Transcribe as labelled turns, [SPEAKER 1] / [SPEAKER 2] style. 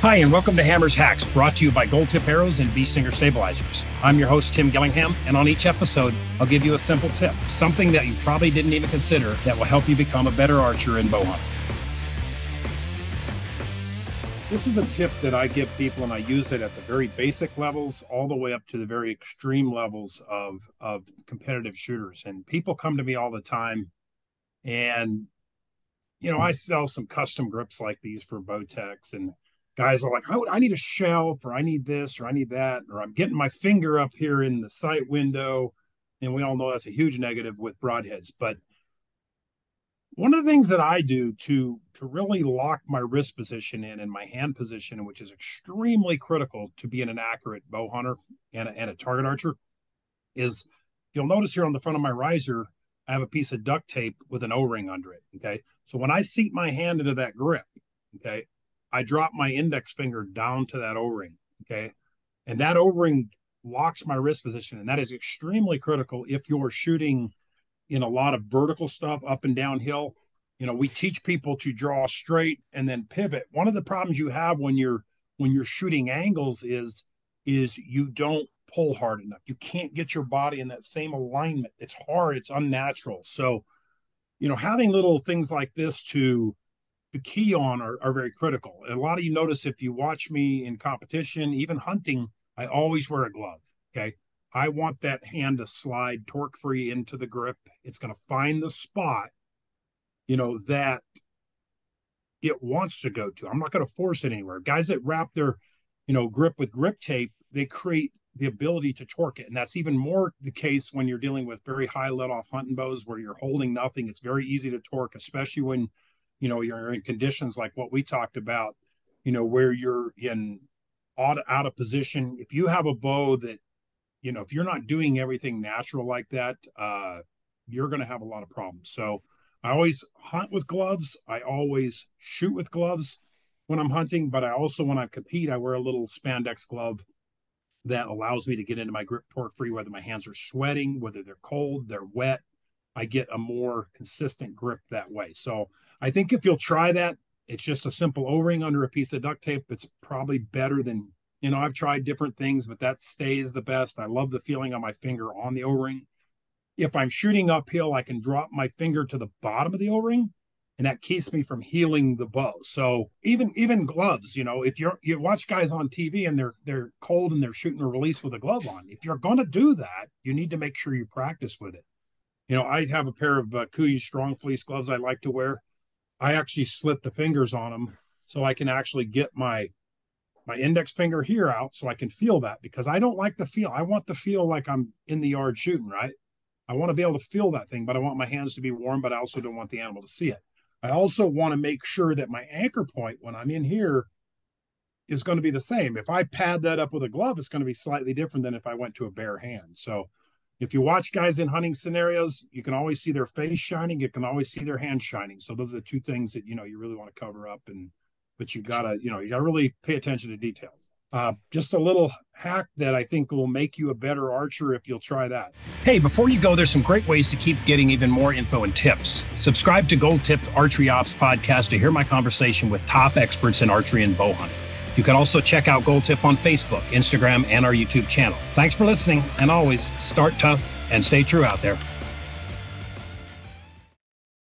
[SPEAKER 1] Hi, and welcome to Hammers Hacks, brought to you by Gold Tip Arrows and Bee Stinger Stabilizers. I'm your host, Tim Gillingham, and on each episode, I'll give you a simple tip, something that you probably didn't even consider that will help you become a better archer and bow. This is a tip that I give people, and I use it at the very basic levels, all the way up to the very extreme levels of, of competitive shooters. And people come to me all the time, and you know, I sell some custom grips like these for Bowtechs and guys are like, I, I need a shelf or I need this or I need that, or I'm getting my finger up here in the sight window. And we all know that's a huge negative with broadheads. But one of the things that I do to to really lock my wrist position in and my hand position, which is extremely critical to being an accurate bow hunter and a, and a target archer, is you'll notice here on the front of my riser, I have a piece of duct tape with an O-ring under it. Okay. So when I seat my hand into that grip, okay, I drop my index finger down to that O ring. Okay. And that O ring locks my wrist position. And that is extremely critical if you're shooting in a lot of vertical stuff up and downhill. You know, we teach people to draw straight and then pivot. One of the problems you have when you're when you're shooting angles is is you don't pull hard enough. You can't get your body in that same alignment. It's hard, it's unnatural. So, you know, having little things like this to key on are, are very critical. And a lot of you notice if you watch me in competition, even hunting, I always wear a glove. Okay. I want that hand to slide torque free into the grip. It's going to find the spot, you know, that it wants to go to. I'm not going to force it anywhere. Guys that wrap their, you know, grip with grip tape, they create the ability to torque it. And that's even more the case when you're dealing with very high let off hunting bows where you're holding nothing. It's very easy to torque, especially when you know you're in conditions like what we talked about you know where you're in out, out of position. If you have a bow that you know if you're not doing everything natural like that uh you're going to have a lot of problems. So i always hunt with gloves. I always shoot with gloves when i'm hunting but i also when i compete i wear a little spandex glove that allows me to get into my grip torque free whether my hands are sweating whether they're cold they're wet. I get a more consistent grip that way. So I think if you'll try that, it's just a simple O-ring under a piece of duct tape. It's probably better than, you know, I've tried different things, but that stays the best. I love the feeling on my finger on the O-ring. If I'm shooting uphill, I can drop my finger to the bottom of the O-ring and that keeps me from heeling the bow. So even even gloves, you know, if you're you watch guys on TV and they're they're cold and they're shooting a release with a glove on, if you're going to do that, you need to make sure you practice with it. You know, I have a pair of uh, KUIU strong fleece gloves I like to wear. I actually slip the fingers on them so I can actually get my my index finger here out so I can feel that because I don't like the feel. I want to feel like I'm in the yard shooting, right? I want to be able to feel that thing, but I want my hands to be warm, but I also don't want the animal to see it. I also want to make sure that my anchor point when I'm in here is going to be the same. If I pad that up with a glove, it's going to be slightly different than if I went to a bare hand. So if you watch guys in hunting scenarios, you can always see their face shining. You can always see their hands shining. So those are the two things that you know you really want to cover up. And but you gotta you know you gotta really pay attention to details. Uh, just a little hack that I think will make you a better archer if you'll try that. Hey, before you go, there's some great ways to keep getting even more info and tips. Subscribe to Gold Tipped Archery Ops podcast to hear my conversation with top experts in archery and bow hunting. You can also check out Gold Tip on Facebook, Instagram, and our YouTube channel. Thanks for listening, and always start tough and stay true out there.